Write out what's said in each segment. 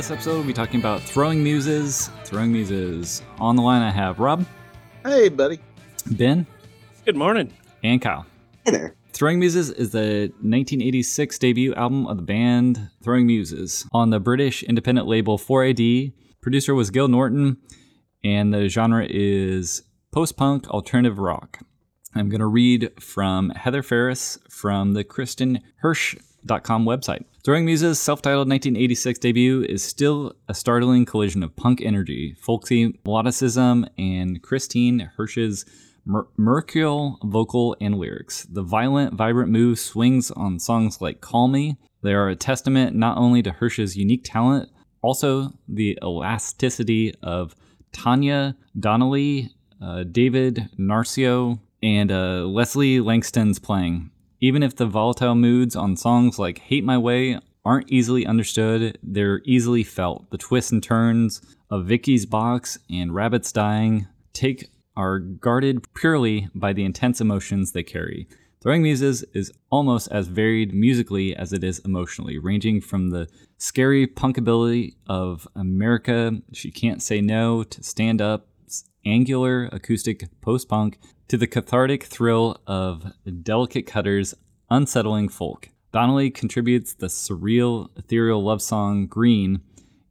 This episode, we'll be talking about Throwing Muses. Throwing Muses. On the line, I have Rob, Hey, buddy. Ben, Good morning. and Kyle. Hey there. Throwing Muses is the 1986 debut album of the band Throwing Muses on the British independent label 4AD. Producer was Gil Norton, and the genre is post punk alternative rock. I'm going to read from Heather Phares from the KristinHersh.com website. Throwing Muses' self titled 1986 debut is still a startling collision of punk energy, folksy melodicism, and Kristin Hersh's mer- mercurial vocal and lyrics. The violent, vibrant move swings on songs like Call Me. They are a testament not only to Hirsch's unique talent, also the elasticity of Tanya Donelly, uh, David Narcizo, and uh, Leslie Langston's playing. Even if the volatile moods on songs like Hate My Way aren't easily understood, they're easily felt. The twists and turns of Vicky's Box and Rabbits Dying take are guarded purely by the intense emotions they carry. Throwing Muses is almost as varied musically as it is emotionally, ranging from the scary punkability of America, She Can't Say No, to stand up, angular acoustic post punk, to the cathartic thrill of Delicate Cutter's unsettling folk. Donelly contributes the surreal, ethereal love song Green.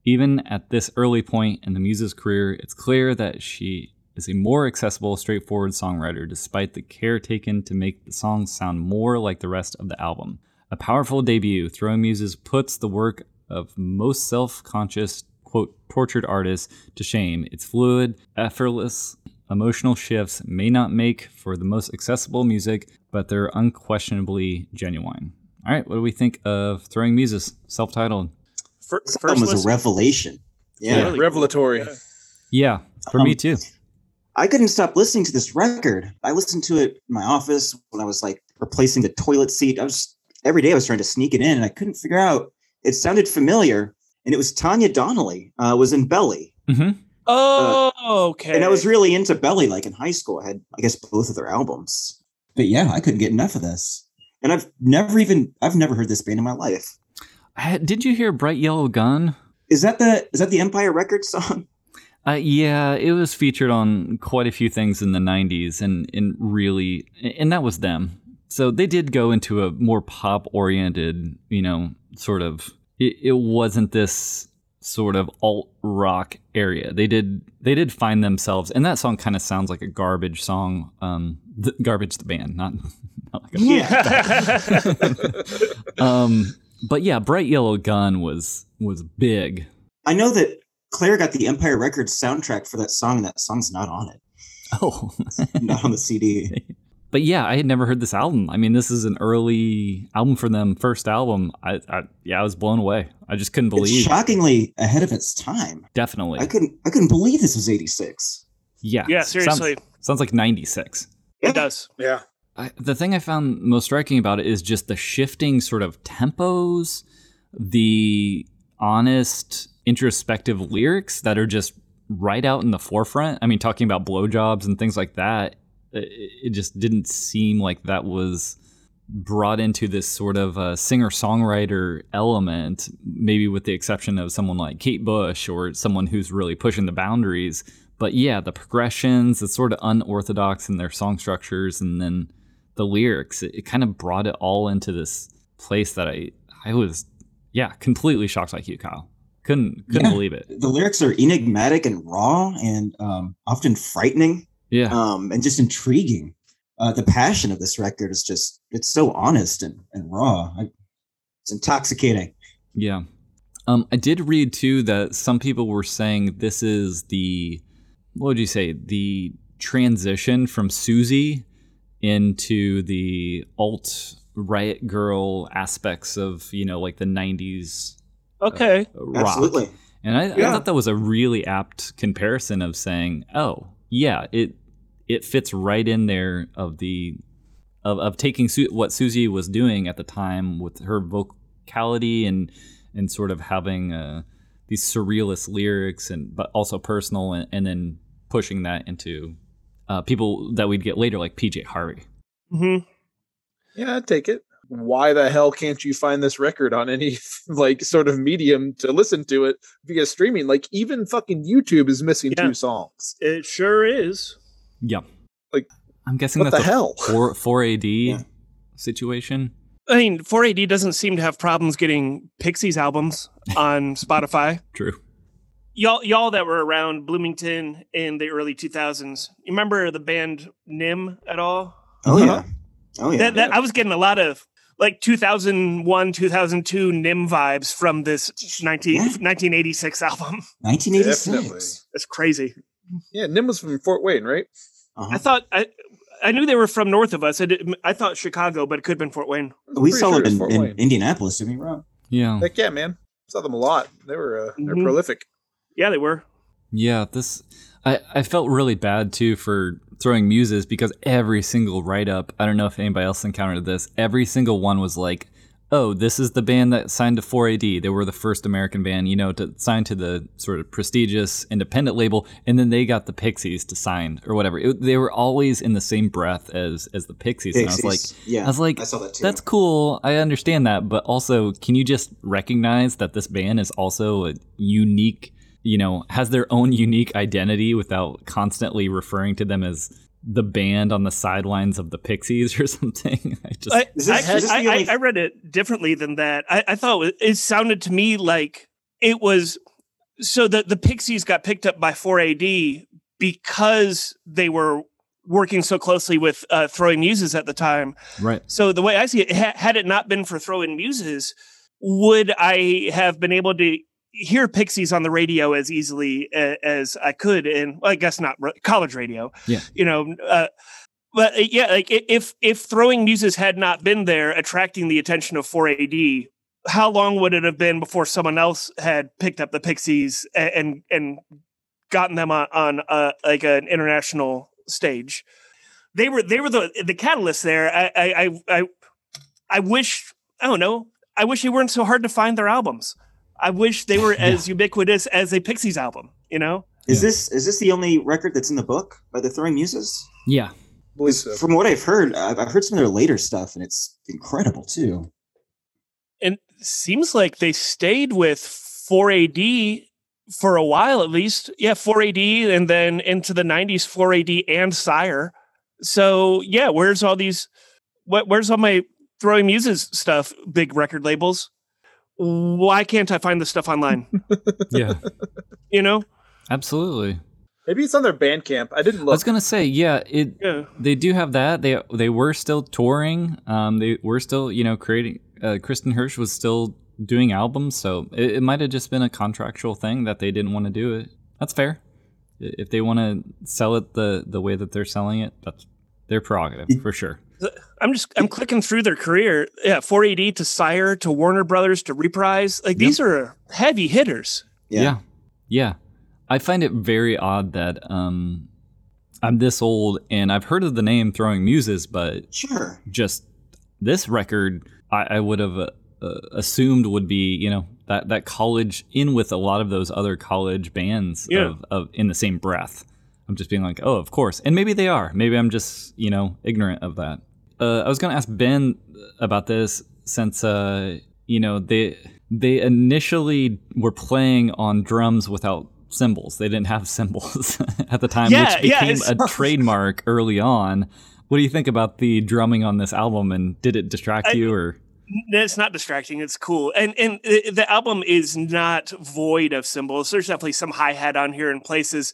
Even at this early point in the Muse's career, it's clear that she is a more accessible, straightforward songwriter, despite the care taken to make the songs sound more like the rest of the album. A powerful debut, Throwing Muses puts the work of most self conscious, quote, tortured artists to shame. Its fluid, effortless, emotional shifts may not make for the most accessible music, but they're unquestionably genuine. All right, what do we think of Throwing Muses, self titled? Fir- This first album was a revelation. Yeah. Really? Revelatory. Yeah. Yeah, for me Um, too. I couldn't stop listening to this record. I listened to it in my office when I was like replacing the toilet seat. I was every day I was trying to sneak it in and I couldn't figure out. It sounded familiar. And it was Tanya Donelly, uh, was in Belly. hmm Oh, okay. And I was really into Belly like in high school. I had, I guess, both of their albums. But yeah, I couldn't get enough of this. And I've never even I've never heard this band in my life. Did you hear Bright Yellow Gun? Is that the is that the Empire Records song? Uh, yeah, it was featured on quite a few things in the 90s and, and really, and that was them. So they did go into a more pop oriented, you know, sort of, it, it wasn't this sort of alt rock area. They did, they did find themselves, and that song kind of sounds like a garbage song. Um, the, garbage the band, not, not like a Yeah. um, but yeah, Bright Yellow Gun was, was big. I know that Claire got the Empire Records soundtrack for that song, and that song's not on it. Oh, Not on the CD. But yeah, I had never heard this album. I mean, this is an early album for them, first album. I, I yeah, I was blown away. I just couldn't It's believe. shockingly ahead of its time. Definitely, I couldn't I couldn't believe this was 86. yeah, yeah, sounds- seriously, sounds, like '96. it does. Yeah. I, the thing I found most striking about it is just the shifting sort of tempos, the honest, introspective lyrics that are just right out in the forefront. I mean, talking about blowjobs and things like that, it, just didn't seem like that was brought into this sort of uh, singer songwriter element, maybe with the exception of someone like Kate Bush or someone who's really pushing the boundaries. But yeah, the progressions, it's sort of unorthodox in their song structures, and then the lyrics, it, it kind of brought it all into this place that I I was yeah completely shocked like you, Kyle. Couldn't couldn't Yeah. believe it. The lyrics are enigmatic and raw, and um, often frightening, Yeah. um, and just intriguing. Uh, the passion of this record is just—it's so honest and, and raw. I, it's intoxicating. Yeah. Um, I did read too that some people were saying this is the what would you say the transition from Siouxsie into the alt riot girl aspects of you know like the '90s Okay. rock. Absolutely. And I, I thought that was a really apt comparison of saying, "Oh, yeah, it it fits right in there of the of, of taking Su- what Siouxsie was doing at the time with her vocality and and sort of having uh, these surrealist lyrics and but also personal and, and then pushing that into uh, people that we'd get later like PJ Harvey. hmm Yeah, I'd take it. Why the hell can't you find this record on any like sort of medium to listen to it via streaming? Like even fucking YouTube is missing Yeah. two songs. It sure is. Yeah, Like, I'm guessing What that's the a hell? four four AD Yeah. situation. I mean, 4AD doesn't seem to have problems getting Pixies albums on Spotify. True. Y'all, y'all that were around Bloomington in the early 2000s, you remember the band Nim at all? Oh Uh-huh. yeah. Oh yeah. that, that I was getting a lot of like 2001, 2002 Nim vibes from this 19, Yeah. 1986 album. 1986. that's crazy. Yeah, Nim was from Fort Wayne, right? Uh-huh. I thought I, I knew they were from north of us. I, did, I thought Chicago, but it could have been Fort Wayne. we saw sure them in, in Indianapolis. Did we wrong? Yeah. Heck yeah, man. Saw them a lot. They were uh, they're Mhm. prolific. Yeah, they were. Yeah, this I, I felt really bad too for throwing muses because every single write up, I don't know if anybody else encountered this, every single one was like, Oh, this is the band that signed to 4AD. They were the first American band, you know, to sign to the sort of prestigious independent label, and then they got the Pixies to sign or whatever. It, they were always in the same breath as as the Pixies, and I was like, yeah, I was like, I saw that too. That's cool. I understand that, but also, can you just recognize that this band is also a unique, you know, has their own unique identity without constantly referring to them as the band on the sidelines of the Pixies or something? I just I, this- actually, I, only- I, I read it differently than that. I, I thought it, it sounded to me like it was so that the Pixies got picked up by 4AD because they were working so closely with uh, Throwing Muses at the time. right. So the way I see it, ha- had it not been for Throwing Muses, would I have been able to hear Pixies on the radio as easily a- as I could? And well, I guess not re- college radio. Yeah. You know, uh, but uh, yeah, like if if Throwing Muses had not been there, attracting the attention of 4AD, how long would it have been before someone else had picked up the Pixies a- and and gotten them on on uh, like an international stage? They were they were the the catalyst there. I I I I, I wish I don't know. I wish they weren't so hard to find their albums. I wish they were as ubiquitous as a Pixies album. You know, Is Yeah. this is this the only record that's in the book by the Throwing Muses? Yeah. believe so. From what I've heard, I've, I've heard some of their later stuff, and it's incredible too. and seems like they stayed with 4AD for a while at least. Yeah, 4AD, and then into the 90s, 4AD and Sire. So yeah, where's all these? What where's all my throwing muses stuff? Big record labels. Why can't I find this stuff online? Yeah. you know? Absolutely. Maybe it's on their Bandcamp. I didn't I was gonna say, yeah, it Yeah. they do have that. They they were still touring. Um, they were still, you know, creating. Uh, Kristin Hersh was still doing albums, so it, it might have just been a contractual thing that they didn't want to do it. That's fair. If they want to sell it the the way that they're selling it, that's their prerogative for sure. I'm just I'm clicking through their career. Yeah, 4AD to Sire to Warner Brothers to Reprise. Like these are heavy hitters. Yeah. yeah, yeah. I find it very odd that um, I'm this old and I've heard of the name Throwing Muses, but Sure. just this record I, I would have uh, uh, assumed would be you know that that college in with a lot of those other college bands Yeah. of, of in the same breath. I'm just being like, oh, of course, and maybe they are. Maybe I'm just you know ignorant of that. Uh, I was gonna ask Ben about this since uh, you know they they initially were playing on drums without cymbals. They didn't have cymbals at the time, Yeah, which became it's- a trademark early on. What do you think about the drumming on this album, and did it distract I- you or? It's not distracting. It's cool, and and the album is not void of cymbals. There's definitely some hi hat on here in places,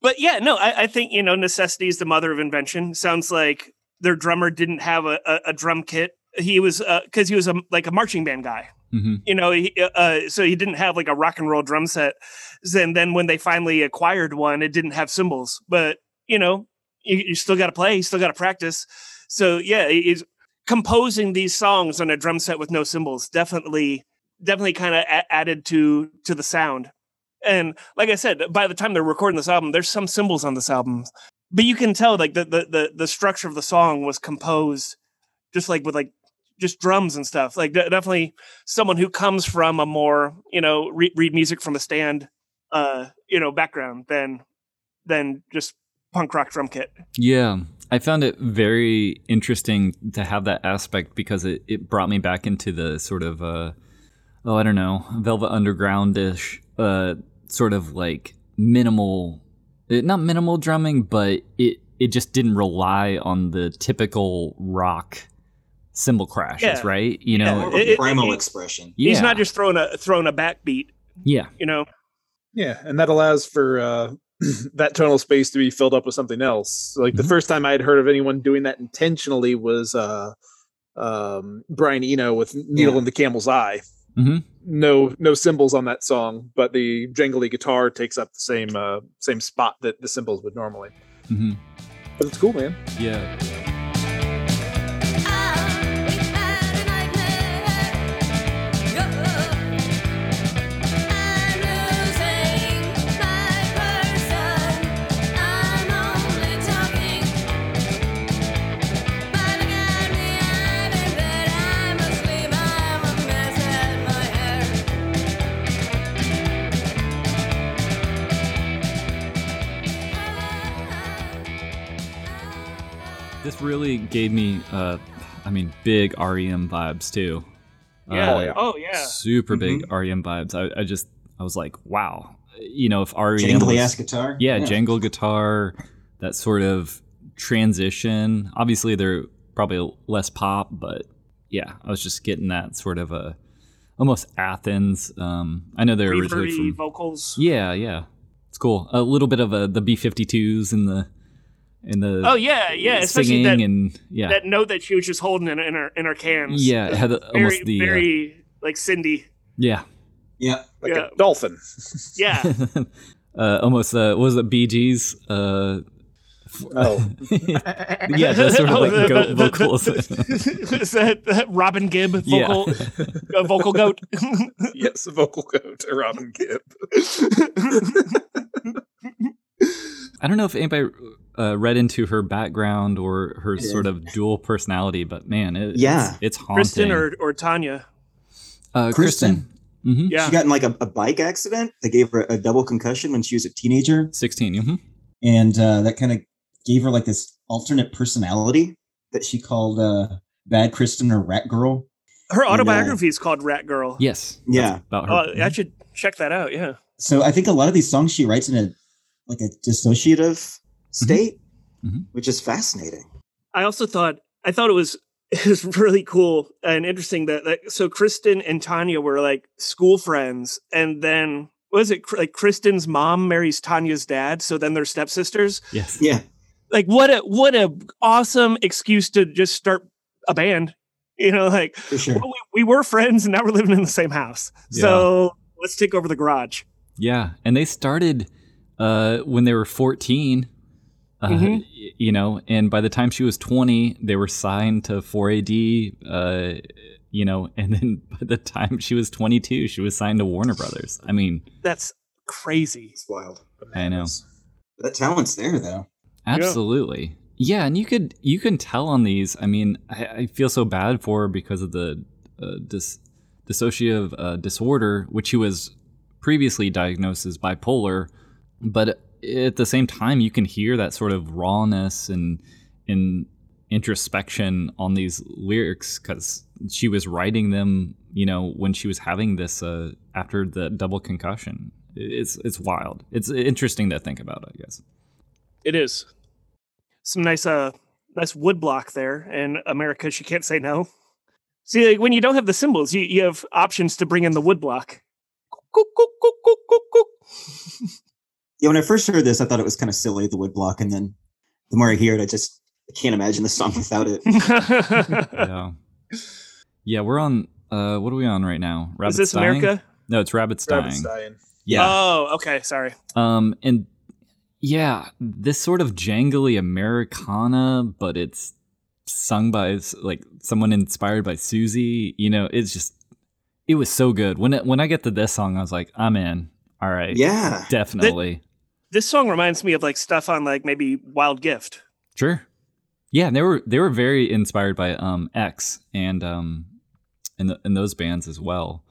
but yeah, no, I, I think you know necessity is the mother of invention. Sounds like their drummer didn't have a, a, a drum kit. He was because he was a, like a marching band guy. hmm You know, he, uh, so he didn't have like a rock and roll drum set. And then when they finally acquired one, it didn't have cymbals. But you know, you, you still got to play. You still got to practice. So yeah, he's composing these songs on a drum set with no cymbals. Definitely, definitely kind of a- added to to the sound. And like I said, by the time they're recording this album, there's some cymbals on this album, but you can tell like the the the, the structure of the song was composed just like with like just drums and stuff. Like de- definitely someone who comes from a more you know re- read music from a stand uh you know background than than just punk rock drum kit. Yeah, I found it very interesting to have that aspect because it, it brought me back into the sort of uh, oh I don't know Velvet Underground ish uh, sort of like minimal, eh, not minimal drumming, but it it just didn't rely on the typical rock cymbal crashes, Yeah. right? You Yeah. know, More of a It- it- primal it- expression. yeah, He's not just throwing a throwing a backbeat, yeah, you know. Yeah, and that allows for uh, that tonal space to be filled up with something else. Like the Mhm. first time I had heard of anyone doing that intentionally was uh, um, Brian Eno with "Needle Yeah. in the Camel's Eye." Mhm. No, no cymbals on that song, but the jangly guitar takes up the same uh, same spot that the cymbals would normally. Mm-hmm. But it's cool, man. yeah. This really gave me, uh, I mean, big REM vibes too. Yeah. Uh, Oh yeah. super big REM vibes. I, I just I was like, wow. You know, if REM Jangly was- ass guitar. yeah, jangle guitar, that sort of transition. Obviously, they're probably less pop, but yeah, I was just getting that sort of a almost Athens. Um, I know they're originally Reverby from vocals. yeah, yeah. It's cool. A little bit of a the B fifty twos and the in the Oh yeah, yeah. Especially singing that and yeah, that note that she was just holding in, in her in her cans. yeah. It had very almost the uh, very like Cindy. yeah. Yeah. Like Yeah. a dolphin. Yeah. uh, almost uh, what was it Bee Gees? Uh, Oh. yeah, the sort of Oh, like the- goat the- vocals. Is that, that Robin Gibb Yeah. vocal uh, vocal goat? yes, vocal goat, Robin Gibb. I don't know if anybody uh, read into her background or her Yeah. sort of dual personality, but man, it, Yeah. it's, it's haunting. Kristin or or Tanya? uh, Kristin. hmm Yeah. She got in like a, a bike accident that gave her a double concussion when she was a teenager, sixteen. hmm and uh, that kind of gave her like this alternate personality that she called uh, Bad Kristin or Rat Girl. Her And, uh, autobiography is called Rat Girl. Yes. Yeah. About her. Oh, I should check that out. Yeah. So I think a lot of these songs she writes in a like a dissociative state, Mhm. which is fascinating. I also thought I thought it was it was really cool and interesting that, that so Kristin and Tanya were like school friends, and then was it like Kristin's mom marries Tanya's dad, so then they're stepsisters. yes. Yeah. Like what a what a awesome excuse to just start a band. You know, like sure. well, we, we were friends and now we're living in the same house. So let's take over the garage. Yeah, and they started uh, when they were 14. Uh, y- You know, and by the time she was 20, they were signed to 4AD. Uh, you know, and then by the time she was 22, she was signed to Warner Brothers. I mean, That's crazy. It's wild. I know. That talent's there though. absolutely. Yeah. and you could you can tell on these. I mean, I, I feel so bad for her because of the uh, dis, dissociative uh, disorder, which she was previously diagnosed as bipolar. But at the same time, you can hear that sort of rawness and and introspection on these lyrics because she was writing them, you know, when she was having this uh, after the double concussion. It's it's wild. It's interesting to think about, I guess. It is. Some nice uh nice wood block there in America. She can't say no. See, like when you don't have the cymbals, you, you have options to bring in the woodblock. Cook, Yeah, when I first heard this, I thought it was kind of silly, the woodblock, and then the more I hear it, I just I can't imagine the song without it. yeah. Yeah, we're on. Uh, what are we on right now? Is this dying? America? No, it's rabbits dying. Rabbit's dying. Yeah. Oh, okay. Sorry. Um, and yeah, this sort of jangly Americana, but it's sung by like someone inspired by Siouxsie. You know, it's just it was so good. When it, when I get to this song, I was like, I'm in. All right, Yeah. definitely, This song reminds me of like stuff on like maybe Wild Gift. sure. Yeah, and they were they were very inspired by um X and um and the, and those bands as well.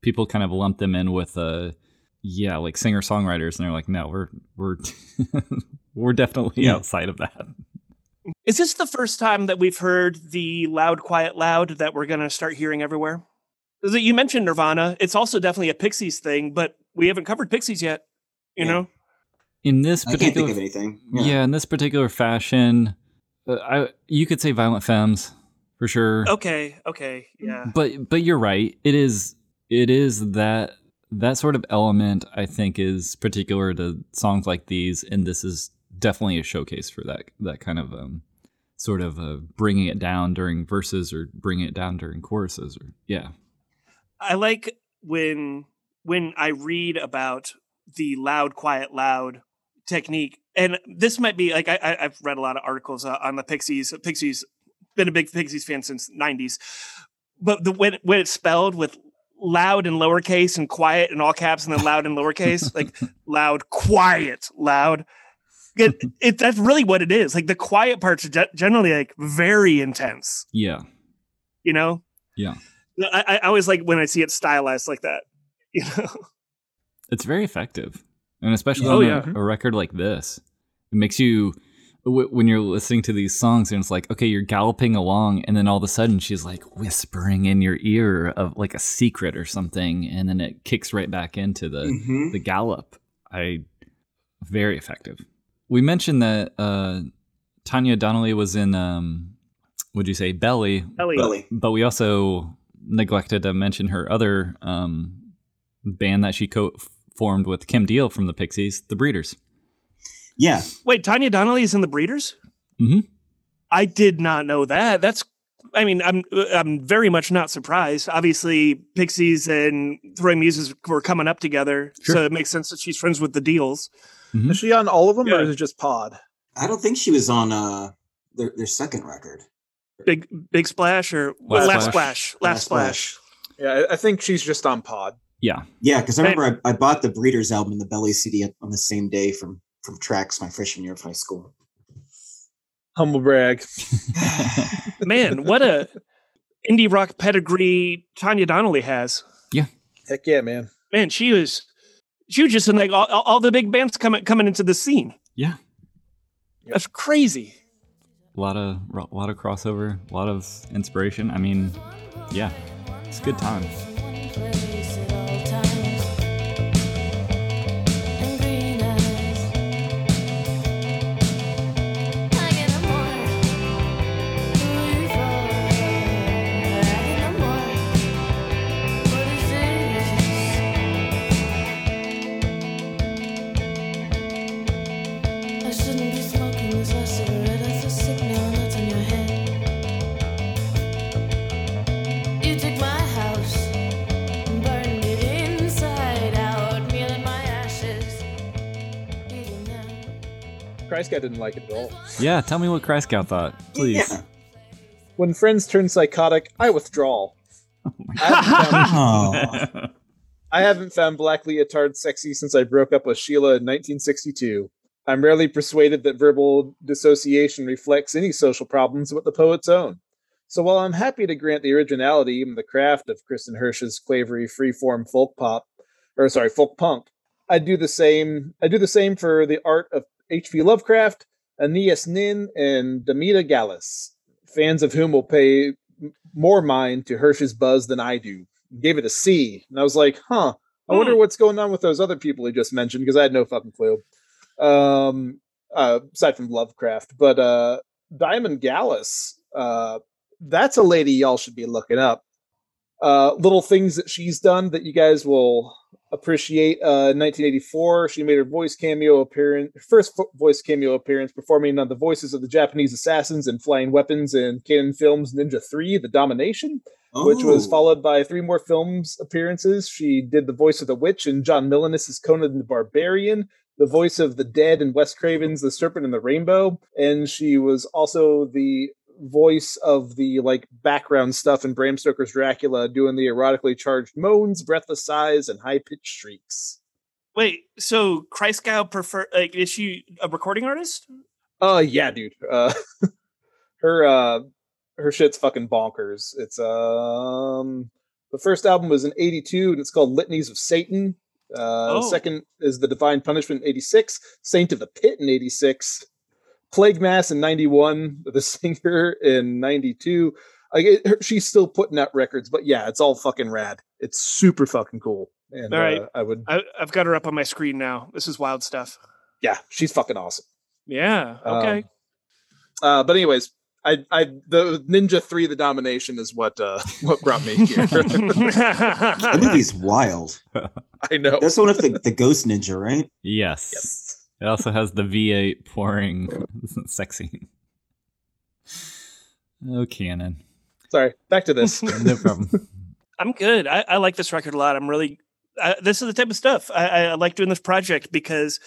People kind of lumped them in with uh yeah like singer songwriters, and they're like, no, we're we're we're definitely Yeah. outside of that. Is this the first time that we've heard the loud, quiet, loud that we're going to start hearing everywhere? You mentioned Nirvana. It's also definitely a Pixies thing, but we haven't covered Pixies yet. You Yeah. know? In this I can't think particular of anything. Yeah. in this particular fashion, uh, I you could say violent femmes for sure. Okay. Okay. Yeah. But but you're right. It is it is that that sort of element I think is particular to songs like these, and this is definitely a showcase for that that kind of um sort of uh, bringing it down during verses or bringing it down during choruses or yeah I like when when I read about the loud, quiet, loud technique, and this might be like I, I've read a lot of articles uh, on the Pixies. Pixies, been a big Pixies fan since '90s, but the when when it's spelled with loud in lowercase and quiet in all caps, and then loud in lowercase, like loud, quiet, loud. It, it that's really what it is. Like the quiet parts are ge- generally like very intense. yeah You know. Yeah. I, I always like when I see it stylized like that. You know. it's very effective and especially Oh, on yeah. a, a record like this it makes you w- when you're listening to these songs and it's like okay you're galloping along and then all of a sudden she's like whispering in your ear of like a secret or something and then it kicks right back into the Mhm. the gallop i very effective we mentioned that uh tanya donelly was in um would you say belly Belly. but we also neglected to mention her other um, band that she co-formed with Kim Deal from the Pixies, the Breeders. Yeah. Wait, Tanya Donelly is in the Breeders? Mhm. I did not know that. That's I mean, I'm I'm very much not surprised. Obviously, Pixies and Throwing Muses were coming up together, Sure. so it makes sense that she's friends with the Deals. Is she on all of them, Yeah. or is it just Pod? I don't think she was on uh their their second record. Big Big Splash or Last Last, Splash. Splash. Last, Last Splash. Yeah, I- I think she's just on Pod. Yeah, Yeah, because I remember I, I bought the Breeders album and the Belly CD on the same day from from Tracks my freshman year of high school. Humble brag. Man, what a indie rock pedigree Tanya Donelly has. Yeah. Heck yeah, man. Man, she was she was just in like all, all all the big bands coming coming into the scene. yeah. That's crazy. A lot of a lot of crossover, a lot of inspiration. I mean, yeah, it's a good time. Christgau didn't like it at all. Yeah, tell me what Christgau thought, please. Yeah. When friends turn psychotic, I withdraw. Oh my I haven't, found. Oh. I haven't found Black Leotard sexy since I broke up with Sheila in 1962. I'm rarely persuaded that verbal dissociation reflects any social problems but the poet's own. So while I'm happy to grant the originality and the craft of Kristin Hersh's quavery freeform folk pop, or sorry, folk punk, I do the same. I do the same for the art of H.P. Lovecraft, Anaïs Nin, and Diamanda Galás, fans of whom will pay more mind to Hersh's buzz than I do. Gave it a C, and I was like, huh. I wonder what's going on with those other people he just mentioned because I had no fucking clue. Um, uh, aside from Lovecraft, but uh, Diamanda Galás, uh, that's a lady y'all should be looking up. Uh, little things that she's done that you guys will appreciate. Uh, 1984, she made her voice cameo appearance, first fo- voice cameo appearance, performing on the voices of the Japanese assassins and flying weapons in Cannon Films Ninja 3: The Domination, which was Oh. followed by three more films appearances. She did the voice of the witch in John Milanus' Conan the Barbarian, the voice of the dead in Wes Craven's The Serpent and the Rainbow, and she was also the voice of the like background stuff in Bram Stoker's Dracula, doing the erotically charged moans, breathless sighs, and high pitched shrieks. Wait, so Christgau prefer like is she a recording artist? Oh yeah, dude. Uh, her uh, her shit's fucking bonkers. It's um the first album was in '82 and it's called Litanies of Satan. Uh, Oh. The second is The Divine Punishment in '86, Saint of the Pit in '86, Plague Mass in '91, The Singer in '92. Like it, she's still putting out records, but yeah, it's all fucking rad. It's super fucking cool. And All right. uh, I would, I, I've got her up on my screen now. This is wild stuff. yeah, she's fucking awesome. Yeah. Okay. Um, uh, but anyways, I, I, the Ninja Three, the Domination is what, uh, what brought me here. That movie's wild. I know. That's one of the, the ghost ninja, right? Yes. Yes. It also has the V8 pouring sex scene. Oh, Cannon. Sorry. Back to this. No problem. I'm good. I, I like this record a lot. I'm really. I, this is the type of stuff I, I like doing this project because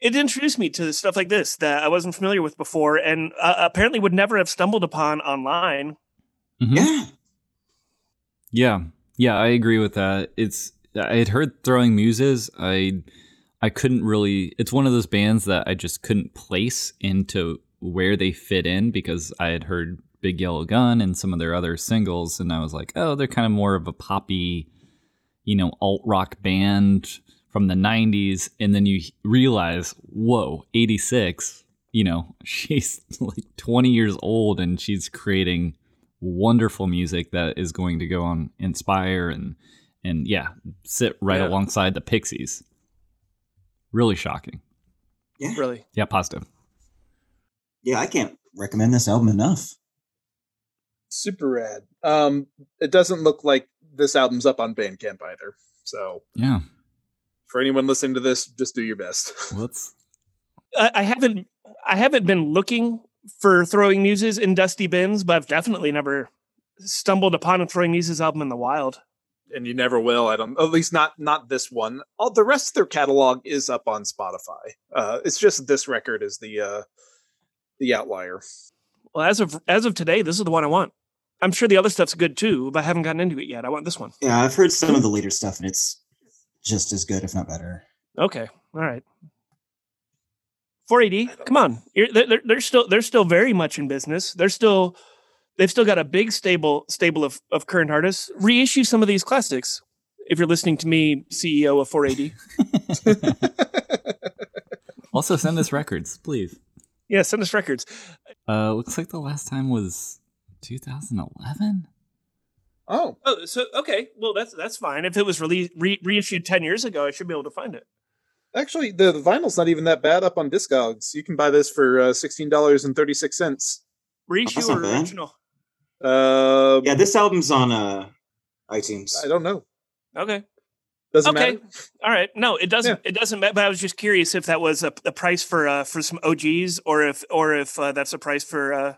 it introduced me to stuff like this that I wasn't familiar with before, and uh, apparently would never have stumbled upon online. Mhm. Yeah. Yeah, yeah, I agree with that. It's I had heard Throwing Muses. I I couldn't really. It's one of those bands that I just couldn't place into where they fit in because I had heard Big Yellow Gun and some of their other singles, and I was like, oh, they're kind of more of a poppy, you know, alt rock band from the '90s, and then you realize, whoa, '86. You know, she's like 20 years old and she's creating wonderful music that is going to go on inspire and and yeah sit right Yeah. alongside the pixies really shocking Yeah. Really, yeah positive Yeah, I can't recommend this album enough. Super rad. Um, it doesn't look like this album's up on Bandcamp either. So yeah for anyone listening to this, just do your best. let's I, I haven't. I haven't been looking for throwing muses in dusty bins, but I've definitely never stumbled upon a throwing muses album in the wild. And you never will. I don't. At least not not this one. All the rest of their catalog is up on Spotify. Uh, it's just this record is the uh, the outlier. Well, as of as of today, this is the one I want. I'm sure the other stuff's good too, but I haven't gotten into it yet. I want this one. Yeah, I've heard some of the later stuff, and it's just as good, if not better. Okay, all right. 4AD, come on. You're, they're, they're- they're still they're still very much in business. They're still they've still got a big stable stable of, of current artists. Reissue some of these classics. If you're listening to me, CEO of 4AD, also send us records please yeah, send us records. uh looks like the last time was 2011 oh, Oh, so okay, well that's that's fine. If it was released re- reissued 10 years ago, I should be able to find it. actually, the, the vinyl's not even that bad up on Discogs. You can buy this for uh, sixteen dollars and thirty six cents. Reissue That's or not bad. original? Uh, Yeah, this album's on uh, iTunes. I don't know. Okay. Doesn't Okay. matter. All right. No, it doesn't. It doesn't. ma- But I was just curious if that was a, a price for uh, for some OGs, or if or if uh, that's a price for uh,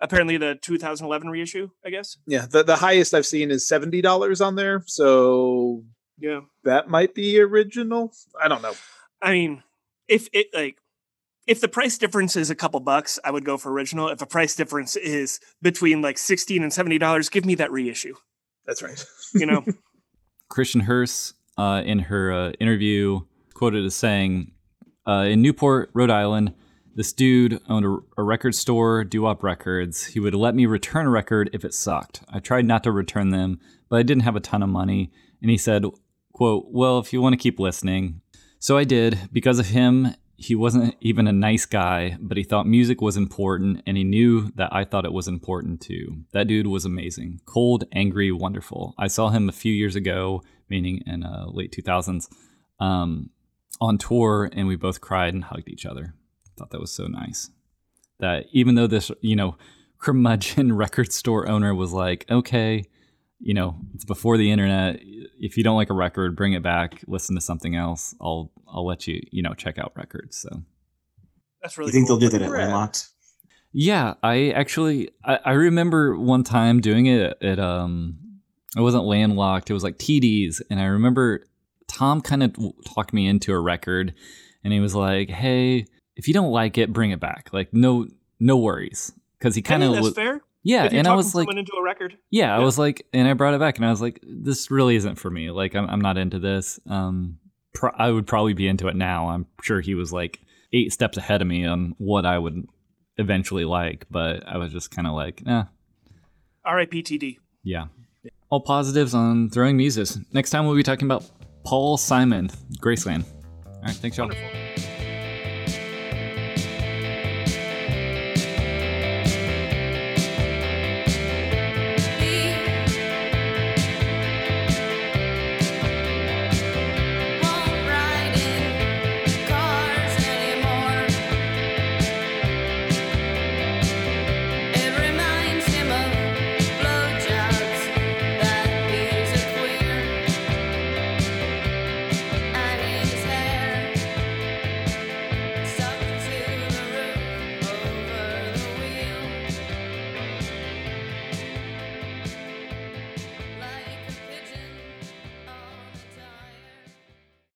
apparently the 2011 reissue. I guess. Yeah, the the highest I've seen is seventy dollars on there. So Yeah. that might be original. I don't know. I mean, if it like if the price difference is a couple bucks, I would go for original. If the price difference is between like 16 and 70 dollars, give me that reissue. That's right. You know. Kristin Hersh, uh, in her uh, interview, quoted as saying, uh, "In Newport, Rhode Island, this dude owned a, a record store, Doo Wop Records. He would let me return a record if it sucked. I tried not to return them, but I didn't have a ton of money. And he said, "quote Well, if you want to keep listening." So I did. Because of him, he wasn't even a nice guy, but he thought music was important, and he knew that I thought it was important too. That dude was amazing. Cold, angry, wonderful. I saw him a few years ago, meaning in uh, late 2000s, um, on tour, and we both cried and hugged each other. I thought that was so nice. That even though this, you know, curmudgeon record store owner was like, okay, you know, it's before the internet. If you don't like a record, bring it back. Listen to something else. I'll I'll let you you know check out records. So That's really You think cool. they'll do that at Landlocked? yeah, I actually I, I remember one time doing it at um it wasn't landlocked. It was like TDs, and I remember Tom kind of talked me into a record, and he was like, "Hey, if you don't like it, bring it back. Like no no worries." Because he I kind think of that's was fair. Yeah, and I was like, someone into a record. Yeah, I was like, and I brought it back, and I was like, this really isn't for me. Like, I'm, I'm not into this. Um, pro- I would probably be into it now. I'm sure he was like eight steps ahead of me on what I would eventually like, but I was just kind of like, eh, R.I.P. TD. yeah. All positives on throwing muses. Next time we'll be talking about Paul Simon, Graceland. All right, thanks, y'all. Wonderful.